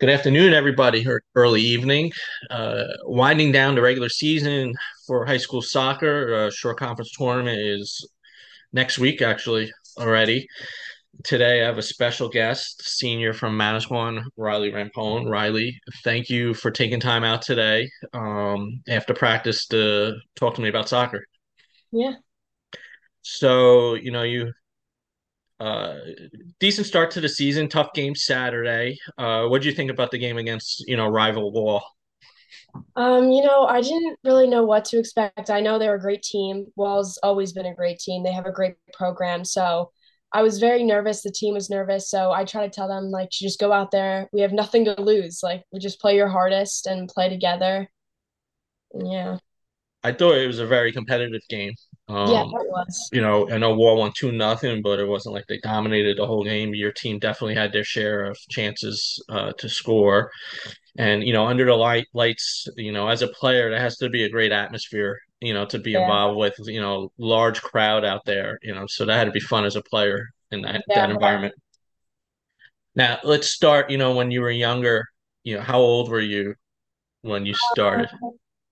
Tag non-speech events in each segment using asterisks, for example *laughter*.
Good afternoon, everybody, or early evening. Uh, winding down the regular season for high school soccer. Uh, short conference tournament is next week, actually, already. Today, I have a special guest, senior from Manasquan, Rylie Rampone. Rylie, thank you for taking time out today um, after practice to talk to me about soccer. Yeah. So, you know, you uh, decent start to the season. Tough game Saturday. Uh, what do you think about the game against you know rival Wall? Um, you know, I didn't really know what to expect. I know they're a great team. Wall's always been a great team. They have a great program. So I was very nervous. The team was nervous. So I try to tell them, like, you just go out there. We have nothing to lose. Like, we just play your hardest and play together. Yeah. I thought it was a very competitive game. Yeah, Um, it was. you know, I know Wall won two nothing, but it wasn't like they dominated the whole game. Your team definitely had their share of chances uh, to score, and you know, under the light lights, you know, as a player, there has to be a great atmosphere, you know, to be Yeah. involved with, you know, large crowd out there, you know, so that had to be fun as a player in that that Yeah. environment. Now, let's start, you know, when you were younger, you know, how old were you when you started?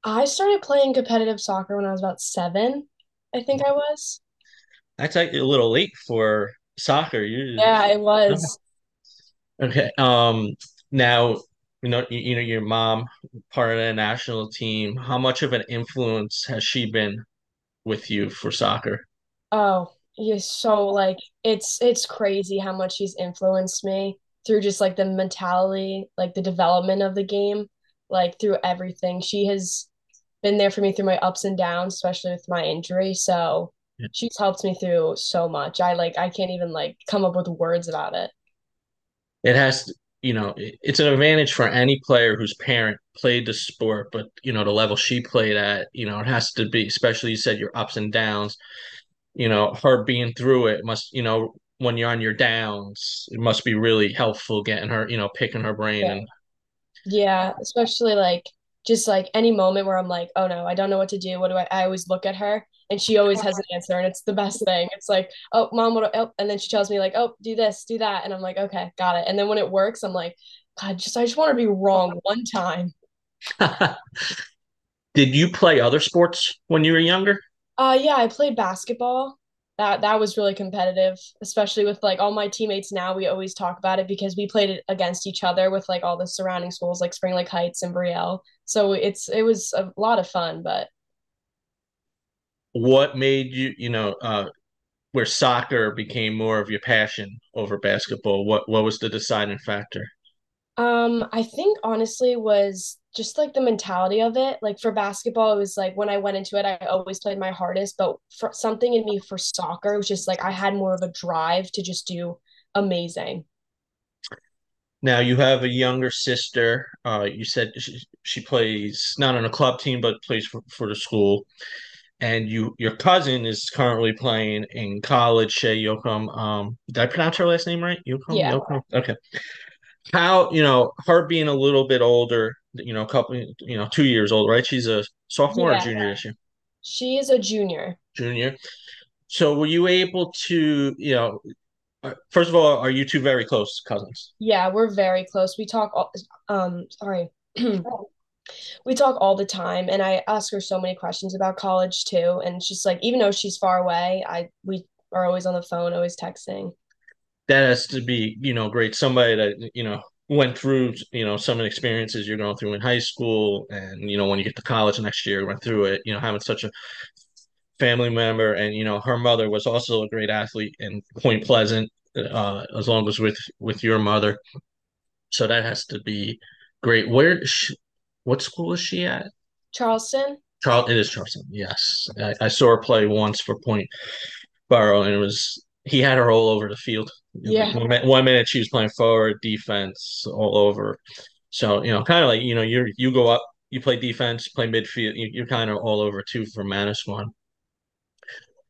I started playing competitive soccer when I was about seven, I think I was. That's like a little late for soccer. You Yeah, it was. *laughs* okay. Um, now, you know, you, you know, your mom, part of the national team. How much of an influence has she been with you for soccer? Oh, he's so like it's it's crazy how much she's influenced me through just like the mentality, like the development of the game, like through everything. She has been there for me through my ups and downs, especially with my injury. So she's helped me through so much. I like I can't even like come up with words about it. It has, to- you know, it's an advantage for any player whose parent played the sport, but you know, the level she played at, you know, it has to be, especially you said your ups and downs. You know, her being through it must, you know, when you're on your downs, it must be really helpful getting her, you know, picking her brain Yeah. and Yeah, especially like just like any moment where I'm like, oh no, I don't know what to do. What do I? I always look at her and she always has an answer, and it's the best thing. It's like, oh, mom, what? do- Oh, and then she tells me like, oh, do this, do that, and I'm like, okay, got it. And then when it works, I'm like, God, just I just want to be wrong one time. *laughs* Did you play other sports when you were younger? Uh, yeah, I played basketball. That that was really competitive, especially with like all my teammates now. We always talk about it because we played it against each other with like all the surrounding schools like Spring Lake Heights and Brielle. So it's it was a lot of fun, but What made you, you know, uh, where soccer became more of your passion over basketball? What what was the deciding factor? Um, I think honestly was just like the mentality of it. Like for basketball, it was like when I went into it, I always played my hardest, but for something in me for soccer, it was just like I had more of a drive to just do amazing. Now you have a younger sister. Uh, you said she, she plays not on a club team, but plays for, for the school. And you, your cousin is currently playing in college, Shay Yokum. Um, did I pronounce her last name right? Yokum, Yeah. Yokum. Okay. How, you know, her being a little bit older, you know, a couple, you know, two years old, right? She's a sophomore or junior this year? She is a junior. Junior. So were you able to, you know, first of all, are you two very close cousins? Yeah, we're very close. We talk all um sorry. *clears throat* We talk all the time and I ask her so many questions about college too. And she's like, even though she's far away, I we are always on the phone, always texting. That has to be, you know, great. Somebody that, you know, went through, you know, some of the experiences you're going through in high school and, you know, when you get to college next year, went through it, you know, having such a family member and, you know, her mother was also a great athlete in Point Pleasant, uh, as long as with with your mother. So that has to be great. Where, sh what school is she at? Charleston? Charles, it is Charleston. Yes, I, I saw her play once for Point Borough, and it was he had her all over the field. Like Yeah. one, minute, one minute she was playing forward, defense, all over. So you know, kind of like you know, you you go up, you play defense, play midfield. You, you're kind of all over too for Manasquan.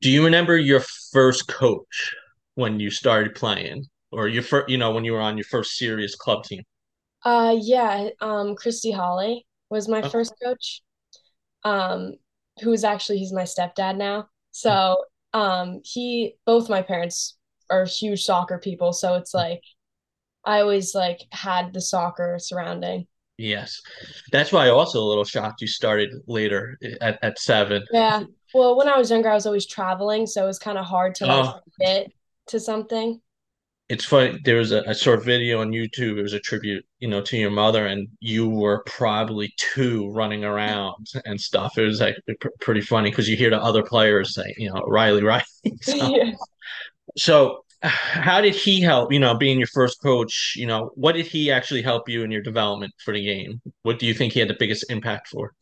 Do you remember your first coach when you started playing, or your first, you know, when you were on your first serious club team? Uh yeah, um Christy Holly was my Oh, first coach. Um who is actually he's my stepdad now. So um he both my parents are huge soccer people, so it's like I always like had the soccer surrounding. Yes. That's why I also a little shocked you started later at, at seven. Yeah. Well, when I was younger, I was always traveling, so it was kind of hard to like Oh, fit to something. it's funny. There was a, a short video on YouTube. It was a tribute, you know, to your mother, and you were probably two running around and stuff. It was like pr pretty funny because you hear the other players say, you know, Rylie, Rylie. *laughs* So, Yeah. so how did he help, you know, being your first coach? You know, what did he actually help you in your development for the game? What do you think he had the biggest impact for?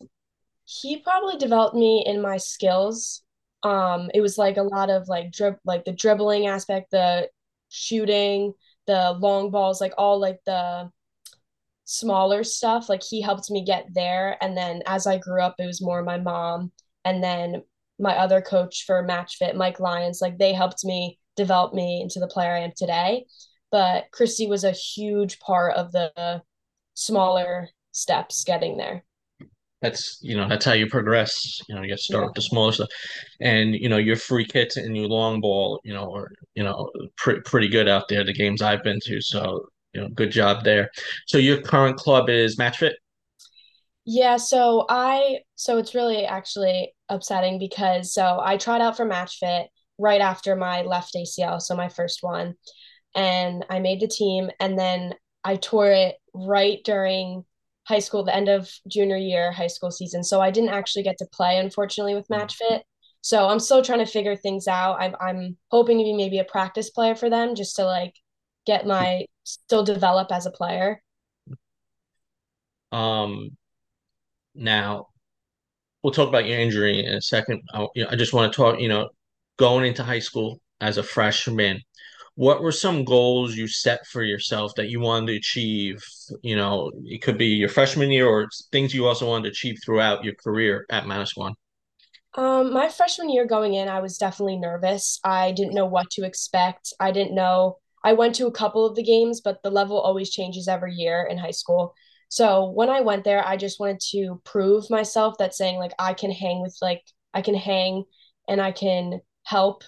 He probably developed me in my skills. Um, it was like a lot of like drib like the dribbling aspect, the shooting, the long balls, like all like the smaller stuff. Like he helped me get there. And then as I grew up, it was more my mom and then my other coach for Match Fit, Mike Lyons. Like they helped me develop me into the player I am today. But Christy was a huge part of the smaller steps getting there. That's you know that's how you progress. You know you start Yeah. with the smaller stuff, and you know your free kicks and your long ball. You know are you know pretty pretty good out there. The games I've been to, so you know good job there. So your current club is Match Fit. Yeah, so I so it's really actually upsetting because so I tried out for Match Fit right after my left ACL, so my first one, and I made the team and then I tore it right during high school, the end of junior year high school season. So I didn't actually get to play unfortunately with Match Fit. So I'm still trying to figure things out. I'm I'm hoping to be maybe a practice player for them just to like get my still develop as a player. Um, now we'll talk about your injury in a second. I, you know, I just want to talk. You know, going into high school as a freshman, what were some goals you set for yourself that you wanted to achieve? You know, it could be your freshman year or things you also wanted to achieve throughout your career at Manasquan. Um, my freshman year going in, I was definitely nervous. I didn't know what to expect. I didn't know. I went to a couple of the games, but the level always changes every year in high school. So when I went there, I just wanted to prove myself that saying like I can hang with like I can hang and I can help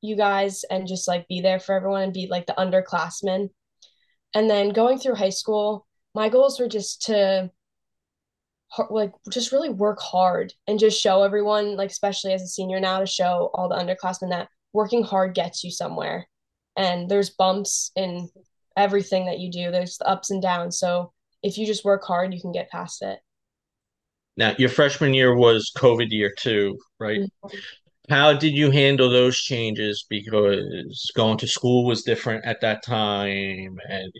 you guys and just like be there for everyone and be like the underclassmen. And then going through high school, my goals were just to like just really work hard and just show everyone, like especially as a senior now, to show all the underclassmen that working hard gets you somewhere. And there's bumps in everything that you do. There's the ups and downs. So if you just work hard, you can get past it. Now, your freshman year was COVID year too, right? Mhm. How did you handle those changes? Because going to school was different at that time, and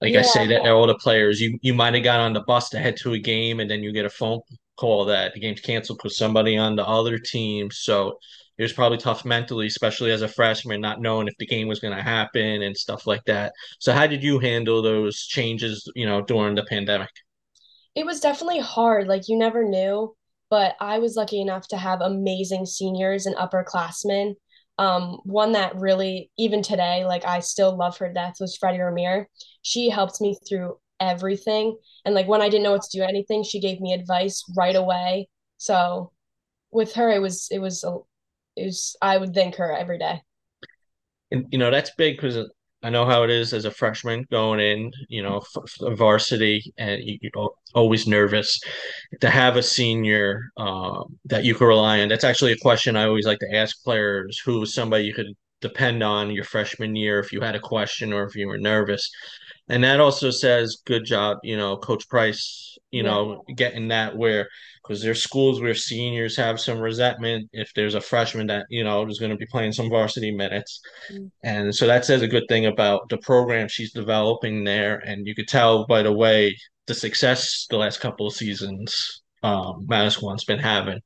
like I Yeah, say that all the players, you you might have got on the bus to head to a game, and then you get a phone call that the game's canceled because somebody on the other team. So it was probably tough mentally, especially as a freshman, not knowing if the game was going to happen and stuff like that. So how did you handle those changes, you know, during the pandemic? it was definitely hard. Like you never knew, but I was lucky enough to have amazing seniors and upperclassmen. Um, one that really, even today, like I still love her death was Freddie Ramir. She helped me through everything. And like when I didn't know what to do anything, she gave me advice right away. So with her, it was it was it was I would thank her every day. And you know that's big because I know how it is as a freshman going in, you know, varsity, and you, you're always nervous to have a senior um, that you can rely on. That's actually a question I always like to ask players: who is somebody you could depend on your freshman year if you had a question or if you were nervous? And that also says, good job, you know, Coach Price, you Yeah. know, getting that where because there's schools where seniors have some resentment if there's a freshman that you know is going to be playing some varsity minutes and so that says a good thing about the program she's developing there. And you could tell by the way the success the last couple of seasons um, Manasquan's been having.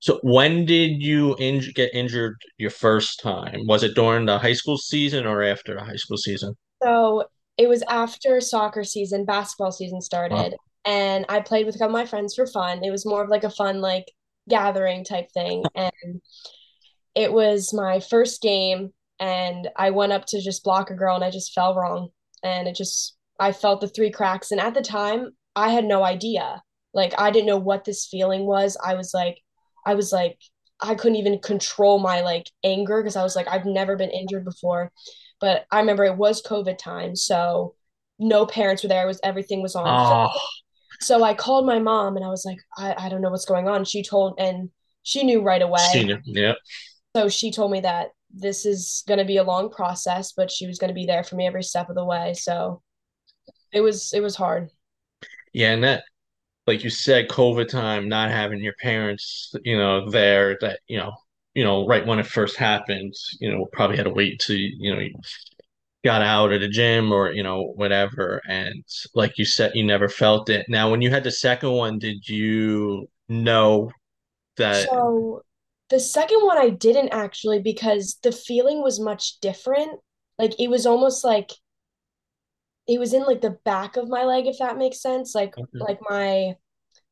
So when did you inj get injured your first time? Was it during the high school season or after the high school season? So it was after soccer season, basketball season Wow. started, and I played with a couple of my friends for fun. It was more of like a fun, like gathering type thing. *laughs* And it was my first game, and I went up to just block a girl, and I just fell wrong. And it just, I felt the three cracks. And at the time, I had no idea. Like, I didn't know what this feeling was. I was like, I was like, I couldn't even control my like anger because I was like, I've never been injured before but I remember it was COVID time, so no parents were there. It was everything was on. Oh, So I called my mom and I was like, I, I don't know what's going on. She told and she knew right away. senior. Yeah. So she told me that this is going to be a long process, but she was going to be there for me every step of the way. So it was it was hard. Yeah, and that like you said, COVID time, not having your parents, you know, there that, you know, you know, right when it first happened, you know, probably had to wait to, you know, you got out at a gym or, you know, whatever. And like you said, you never felt it. Now, when you had the second one, did you know that? So the second one I didn't actually because the feeling was much different. Like it was almost like it was in like the back of my leg, if that makes sense. Like mm-hmm. like my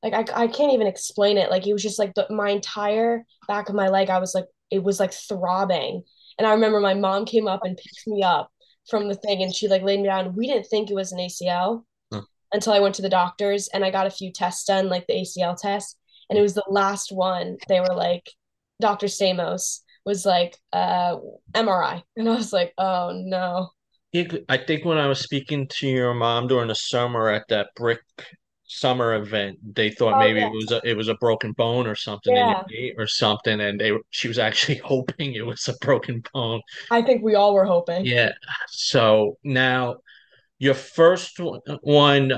like I I can't even explain it. Like it was just like the my entire back of my leg. I was like it was like throbbing. And I remember my mom came up and picked me up from the thing and she like laid me down. We didn't think it was an ACL Huh. until I went to the doctors and I got a few tests done, like the ACL test. And it was the last one. They were like, Dr. Stamos was like, uh, MRI. And I was like, oh no. I think when I was speaking to your mom during the summer at that brick summer event, they thought Oh maybe it was a, it was a broken bone or something in your Yeah. or something, and they she was actually *laughs* hoping it was a broken bone. I think we all were hoping. Yeah. So now your first one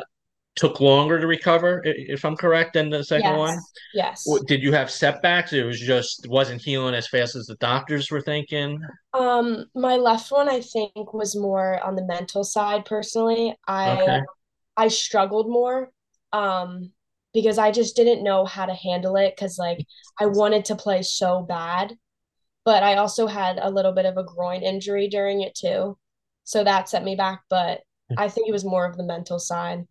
took longer to recover, if I'm correct, than the second one. Yes. Yes. Did you have setbacks? It was just wasn't healing as fast as the doctors were thinking. Um, my left one I think was more on the mental side personally. I Okay. I struggled more um because I just didn't know how to handle it because like I wanted to play so bad, but I also had a little bit of a groin injury during it too. So that set me back, but I think it was more of the mental side.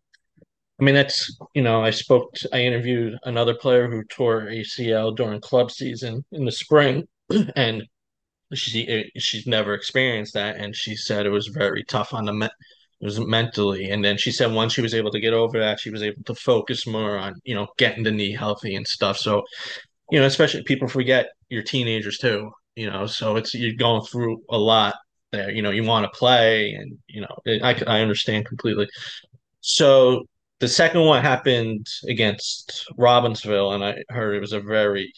I mean, that's, you know, I spoke, to, I interviewed another player who tore ACL during club season in the spring, *clears throat* and she she's never experienced that, and she said it was very tough on the me it was mentally, and then she said once she was able to get over that, she was able to focus more on, you know, getting the knee healthy and stuff. So, you know, especially people forget you're teenagers too, you know, so it's you're going through a lot there. You know, you want to play, and you know, I I understand completely. So the second one happened against Robbinsville, and I heard it was a very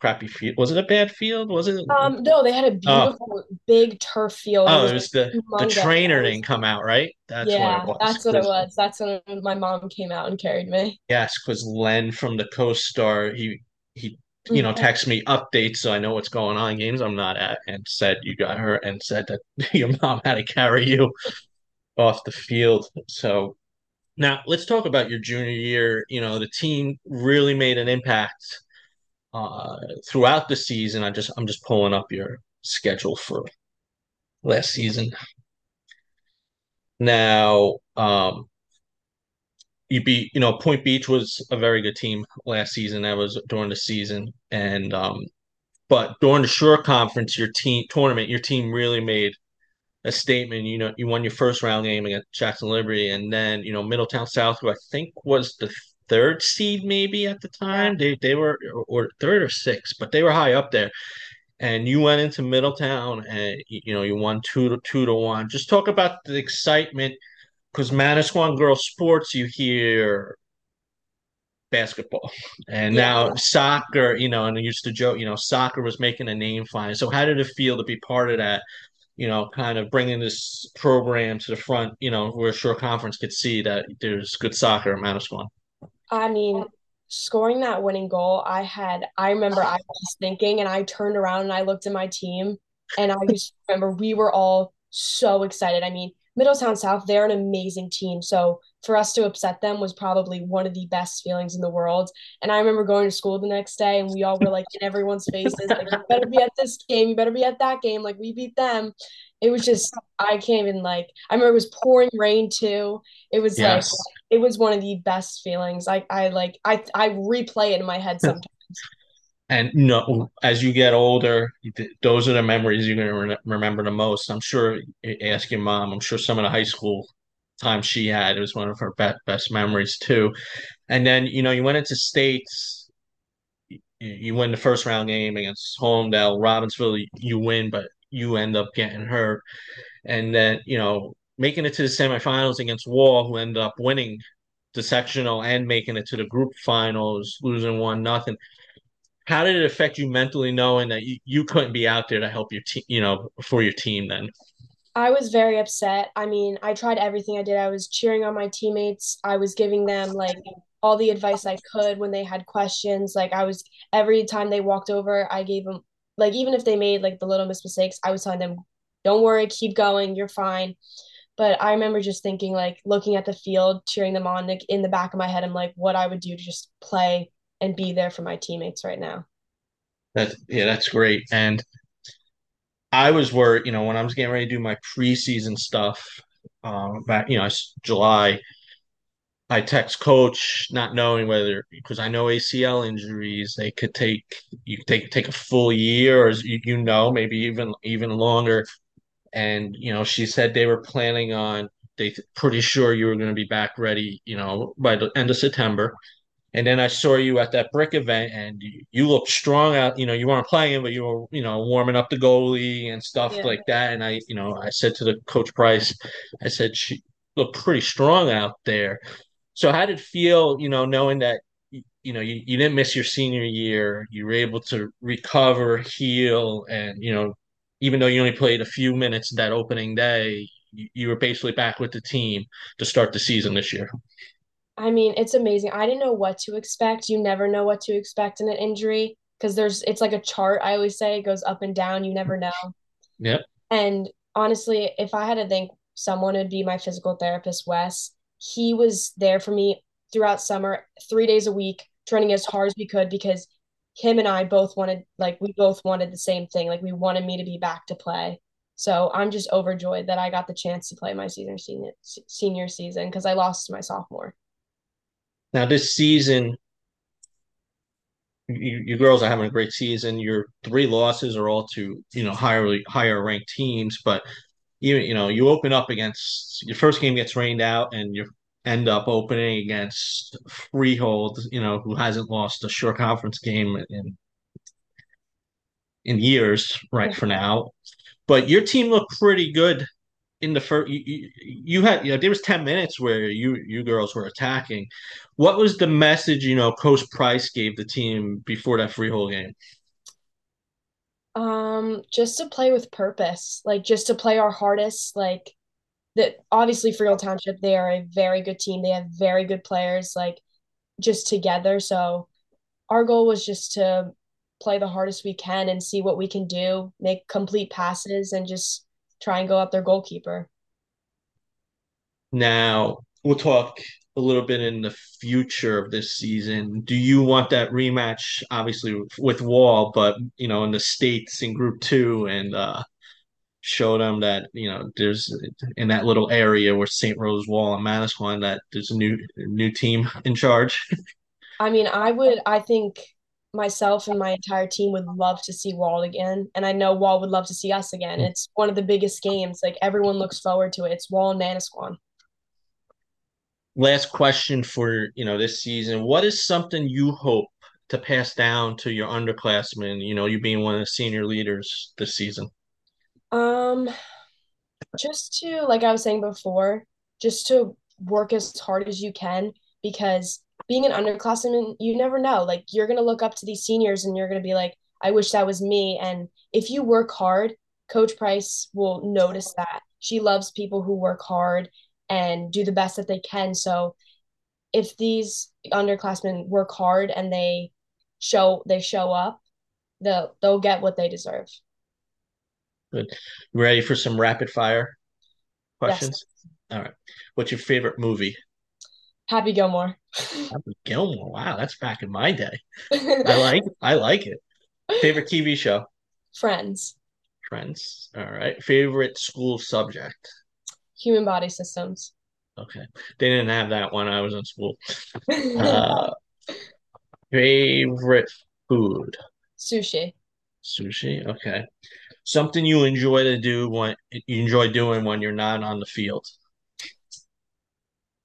crappy field. Was it a bad field? Was it? Um, no, they had a Oh, beautiful big turf field. Oh, it was was the the trainer didn't come out, right? That's what it yeah, was. that's what it was. That's when my mom came out and carried me. yes, because Len from the Coast Star, he he you know Mhm. texts me updates so I know what's going on in games I'm not at, and said you got hurt, and said that *laughs* your mom had to carry you off the field. So now let's talk about your junior year. You know, the team really made an impact uh, throughout the season. I just I'm just pulling up your schedule for last season. Now, um, you beat, you know, Point Beach was a very good team last season. That was during the season, and um, but during the Shore Conference, your team tournament, your team really made a statement. You know, you won your first round game against Jackson Liberty, and then you know Middletown South, who I think was the third seed maybe at the time. They they were or, third or sixth, but they were high up there. And you went into Middletown, and you know you won two to two to one. Just talk about the excitement because Manasquan girls sports, you hear basketball, and Yeah. now soccer. You know, and I used to joke, you know, soccer was making a name finally. So how did it feel to be part of that? you know, kind of bringing this program to the front, you know, where Shore Conference could see that there's good soccer at Manasquan. I mean, scoring that winning goal, I had, I remember I was thinking and I turned around and I looked at my team and I just remember we were all so excited. I mean, Middletown South, they're an amazing team. So for us to upset them was probably one of the best feelings in the world. And I remember going to school the next day and we all were like in everyone's faces, like, you better be at this game, you better be at that game, like we beat them. It was just, I can't even like, I remember it was pouring rain too. It was like, Yes. It was one of the best feelings. I I like I I replay it in my head sometimes. And no, as you get older, th- those are the memories you're going to re remember the most. I'm sure, ask your mom, I'm sure some of the high school time she had, it was one of her be best memories too. And then, you know, you went into states, you, you win the first round game against Holmdel, Robbinsville, you win, but you end up getting hurt. and then you know making it to the semifinals against Wall, who ended up winning the sectional and making it to the group finals, losing one nothing. How did it affect you mentally knowing that you, you couldn't be out there to help your team, you know, for your team then? I was very upset. I mean, I tried everything I did. I was cheering on my teammates. I was giving them like all the advice I could when they had questions. Like I was every time they walked over, I gave them like even if they made like the little mistakes, I was telling them, "Don't worry, keep going. You're fine." But I remember just thinking like looking at the field, cheering them on. Like in the back of my head, I'm like, what I would do to just play and be there for my teammates right now. That yeah, that's great. And I was worried, you know, when I was getting ready to do my preseason stuff, um, back, you know, July, I text coach, not knowing whether because I know ACL injuries, they could take you take take a full year, or you, you know, maybe even even longer. And you know, she said they were planning on they pretty sure you were going to be back ready, you know, by the end of September. And then I saw you at that brick event, and you, you looked strong out. You know, you weren't playing, but you were, you know, warming up the goalie and stuff Yeah. like that. And I, you know, I said to the coach Price, I said she looked pretty strong out there. So how did it feel, you know, knowing that you know you, you didn't miss your senior year, you were able to recover, heal, and you know, even though you only played a few minutes that opening day, you, you were basically back with the team to start the season this year. I mean, it's amazing. I didn't know what to expect. You never know what to expect in an injury because there's it's like a chart. I always say it goes up and down. You never know. Yep. And honestly, if I had to think someone would be my physical therapist, Wes, he was there for me throughout summer, three days a week, training as hard as we could because him and I both wanted like we both wanted the same thing. Like we wanted me to be back to play. So I'm just overjoyed that I got the chance to play my senior senior senior season because I lost my sophomore. Now this season, you, you girls are having a great season. Your three losses are all to you know higher higher ranked teams, but you you know you open up against your first game gets rained out, and you end up opening against Freehold, you know, who hasn't lost a Shore Conference game in in years right for now. But your team looked pretty good in the first. You, you, you had you know there was ten minutes where you you girls were attacking. What was the message you know Coach Price gave the team before that Freehold game? Um, just to play with purpose, like just to play our hardest, like that obviously Freehold Township, they are a very good team. They have very good players, like just together. So our goal was just to play the hardest we can and see what we can do, make complete passes and just try and go up their goalkeeper. Now we'll talk a little bit in the future of this season. Do you want that rematch, obviously with Wall, but you know in the states in Group Two, and uh, show them that you know there's in that little area where St. Rose Wall and Manasquan that there's a new new team *laughs* in charge. I mean, I would, I think myself and my entire team would love to see Wall again. And I know Wall would love to see us again. It's one of the biggest games. Like everyone looks forward to it. It's Wall and Manasquan. Last question for you know this season: What is something you hope to pass down to your underclassmen? You know, you being one of the senior leaders this season. Um, just to, like I was saying before, just to work as hard as you can because being an underclassman, you never know. Like you're gonna look up to these seniors and you're gonna be like, I wish that was me. And if you work hard, Coach Price will notice that. She loves people who work hard and do the best that they can. So if these underclassmen work hard and they show they show up, they'll they'll get what they deserve. Good. Ready for some rapid fire Yes. questions? All right. What's your favorite movie? Happy Gilmore. Happy Gilmore. Wow, that's back in my day. *laughs* I like I like it. Favorite TV show? Friends. Friends. All right. Favorite school subject? Human body systems. Okay. They didn't have that when I was in school. *laughs* Uh, favorite food? Sushi. Sushi. Okay. Something you enjoy to do when you enjoy doing when you're not on the field.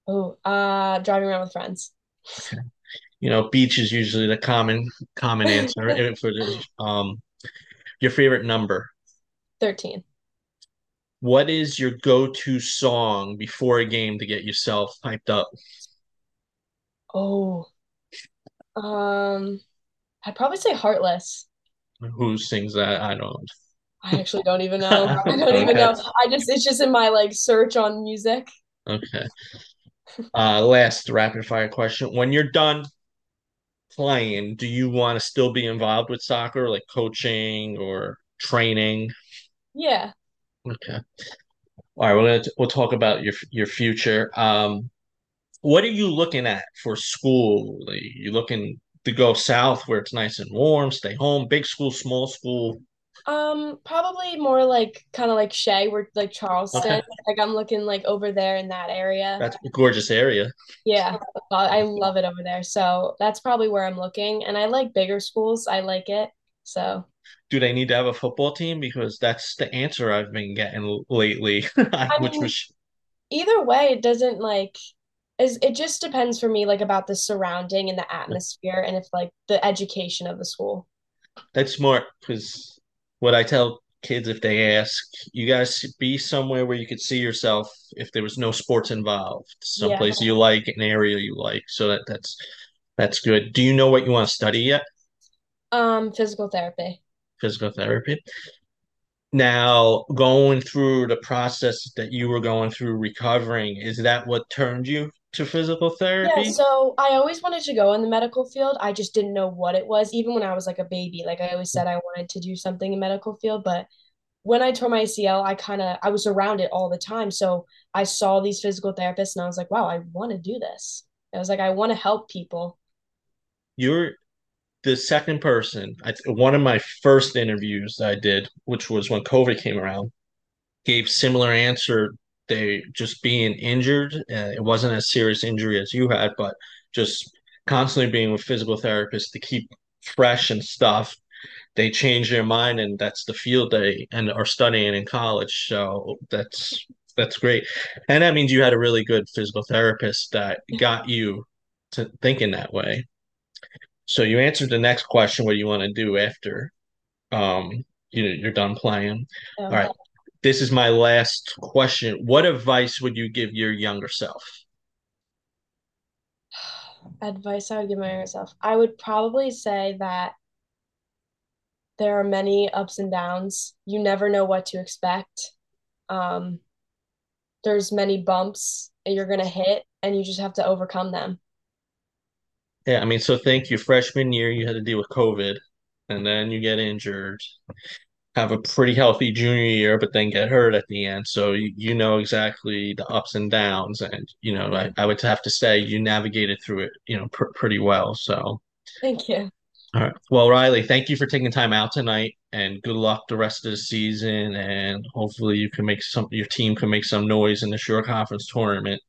Oh, uh, driving around with friends. Okay. *laughs* You know, beach is usually the common common answer *laughs* for this. Um, your favorite number? 13. what is your go-to song before a game to get yourself hyped up? Oh, um, I'd probably say Heartless. Who sings that? I don't. I actually don't even know. *laughs* I don't even know. I just it's just in my like search on music. Okay. Uh, last rapid fire question. When you're done playing, do you want to still be involved with soccer, like coaching or training? Yeah. Okay. All right, we're gonna we'll talk about your your future. Um, what are you looking at for school? Like, you looking to go south where it's nice and warm, stay home, big school, small school? Um, probably more like kind of like Shay, where like Okay, Charleston. Like I'm looking like over there in that area. that's a gorgeous area. Yeah, I love it over there. So that's probably where I'm looking. And I like bigger schools. I like it. So Do they need to have a football team? Because that's the answer I've been getting lately, *laughs* I which mean, was either way, it doesn't like is it just depends for me like about the surrounding and the atmosphere and if like the education of the school. that's smart. Because what I tell kids if they ask, you guys be somewhere where you could see yourself if there was no sports involved, Yeah. someplace you like, an area you like. So that that's that's good. Do you know what you want to study yet? Um, physical therapy. Physical therapy. Now, going through the process that you were going through recovering, is that what turned you to physical therapy? Yeah, so I always wanted to go in the medical field. I just didn't know what it was, even when I was like a baby. Like I always said I wanted to do something in medical field, but when I tore my ACL, I kind of I was around it all the time. So I saw these physical therapists and I was like, wow, I want to do this. I was like, I want to help people. You're the second person. I, one of my first interviews that I did, which was when COVID came around, gave similar answer. They just being injured. Uh, it wasn't as serious injury as you had, but just constantly being with physical therapists to keep fresh and stuff they change their mind and that's the field they and are studying in college. So that's that's great. And that means you had a really good physical therapist that got you to thinking that way. So you answered the next question, what do you want to do after um you know you're done playing. All right. This is my last question. What advice would you give your younger self? advice I would give my younger self. I would probably say that there are many ups and downs. You never know what to expect. Um, there's many bumps you're gonna hit, and you just have to overcome them. Yeah, I mean, so thank you. freshman year you had to deal with COVID and then you get injured have a pretty healthy junior year, but then get hurt at the end. So you, you know exactly the ups and downs, and you know I, I would have to say you navigated through it, you know, pr pretty well. So, Thank you. all right. Well, Rylie, thank you for taking time out tonight, and good luck the rest of the season. And hopefully you can make some, your team can make some noise in the Shore Conference tournament.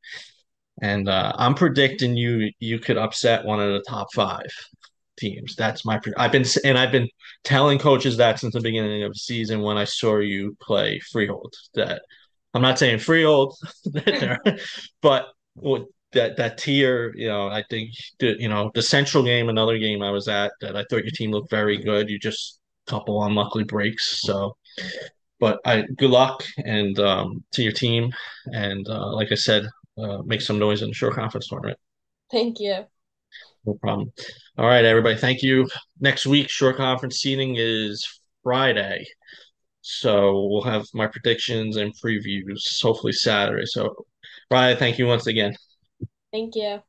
And uh, I'm predicting you you could upset one of the top five teams. That's my. I've been and I've been telling coaches that since the beginning of the season when I saw you play Freehold. That I'm not saying Freehold, *laughs* *laughs* but that that tier, you know, I think the you know the Central game, another game I was at that I thought your team looked very good. You just couple unlucky breaks, so. But I good luck and um, to your team, and uh, like I said, uh, make some noise in the Shore Conference tournament. Thank you. No problem. All right, everybody. Thank you. Next week, Shore Conference seating is Friday. So we'll have my predictions and previews hopefully Saturday. So, Ryan, thank you once again. Thank you.